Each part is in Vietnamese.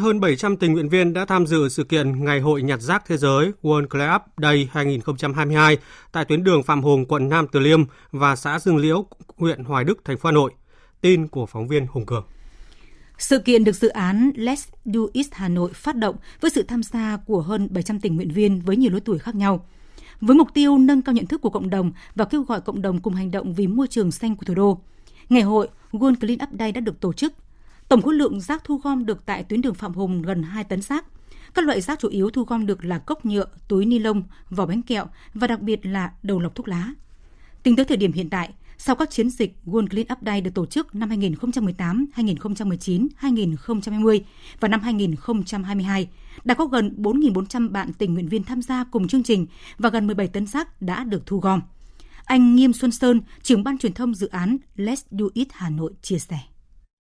Hơn 700 tình nguyện viên đã tham dự sự kiện Ngày hội nhặt rác thế giới World Cleanup Day 2022 tại tuyến đường Phạm Hùng, quận Nam Từ Liêm và xã Dương Liễu, huyện Hoài Đức, thành phố Hà Nội. Tin của phóng viên Hùng Cường. Sự kiện được dự án Let's Do It Hà Nội phát động với sự tham gia của hơn 700 tình nguyện viên với nhiều lứa tuổi khác nhau. Với mục tiêu nâng cao nhận thức của cộng đồng và kêu gọi cộng đồng cùng hành động vì môi trường xanh của thủ đô, Ngày hội World Clean Up Day đã được tổ chức. Tổng khối lượng rác thu gom được tại tuyến đường Phạm Hùng gần 2 tấn rác. Các loại rác chủ yếu thu gom được là cốc nhựa, túi ni lông, vỏ bánh kẹo và đặc biệt là đầu lọc thuốc lá. Tính tới thời điểm hiện tại, sau các chiến dịch World Clean Up Day được tổ chức năm 2018, 2019, 2020 và năm 2022, đã có gần 4.400 bạn tình nguyện viên tham gia cùng chương trình và gần 17 tấn rác đã được thu gom. Anh Nghiêm Xuân Sơn, trưởng ban truyền thông dự án Let's Do It Hà Nội chia sẻ.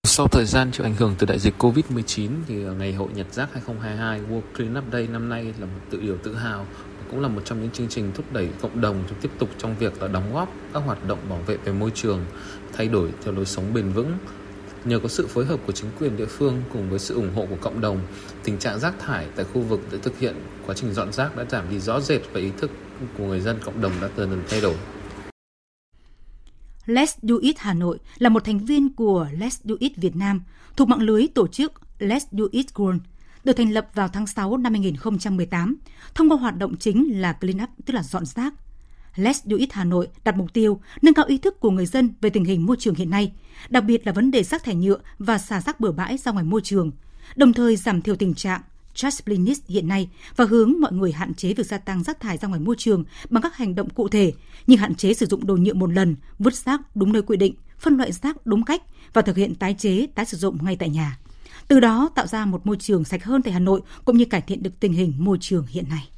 Sau thời gian chịu ảnh hưởng từ đại dịch Covid-19 thì ờ, ngày hội nhặt rác 2022 World Clean Up Day năm nay là một tự điều tự hào cũng là một trong những chương trình thúc đẩy cộng đồng tiếp tục trong việc là đóng góp các hoạt động bảo vệ về môi trường, thay đổi theo lối sống bền vững. Nhờ có sự phối hợp của chính quyền địa phương cùng với sự ủng hộ của cộng đồng, tình trạng rác thải tại khu vực đã thực hiện quá trình dọn rác đã giảm đi rõ rệt và ý thức của người dân cộng đồng đã dần dần thay đổi. Let's Do It Hà Nội là một thành viên của Let's Do It Việt Nam thuộc mạng lưới tổ chức Let's Do It World – được thành lập vào tháng 6 năm 2018, thông qua hoạt động chính là clean up, tức là dọn rác. Let's Do It Hà Nội đặt mục tiêu nâng cao ý thức của người dân về tình hình môi trường hiện nay, đặc biệt là vấn đề rác thải nhựa và xả rác bừa bãi ra ngoài môi trường, đồng thời giảm thiểu tình trạng trash hiện nay và hướng mọi người hạn chế việc gia tăng rác thải ra ngoài môi trường bằng các hành động cụ thể như hạn chế sử dụng đồ nhựa một lần, vứt rác đúng nơi quy định, phân loại rác đúng cách và thực hiện tái chế, tái sử dụng ngay tại nhà từ đó tạo ra một môi trường sạch hơn tại Hà Nội cũng như cải thiện được tình hình môi trường hiện nay.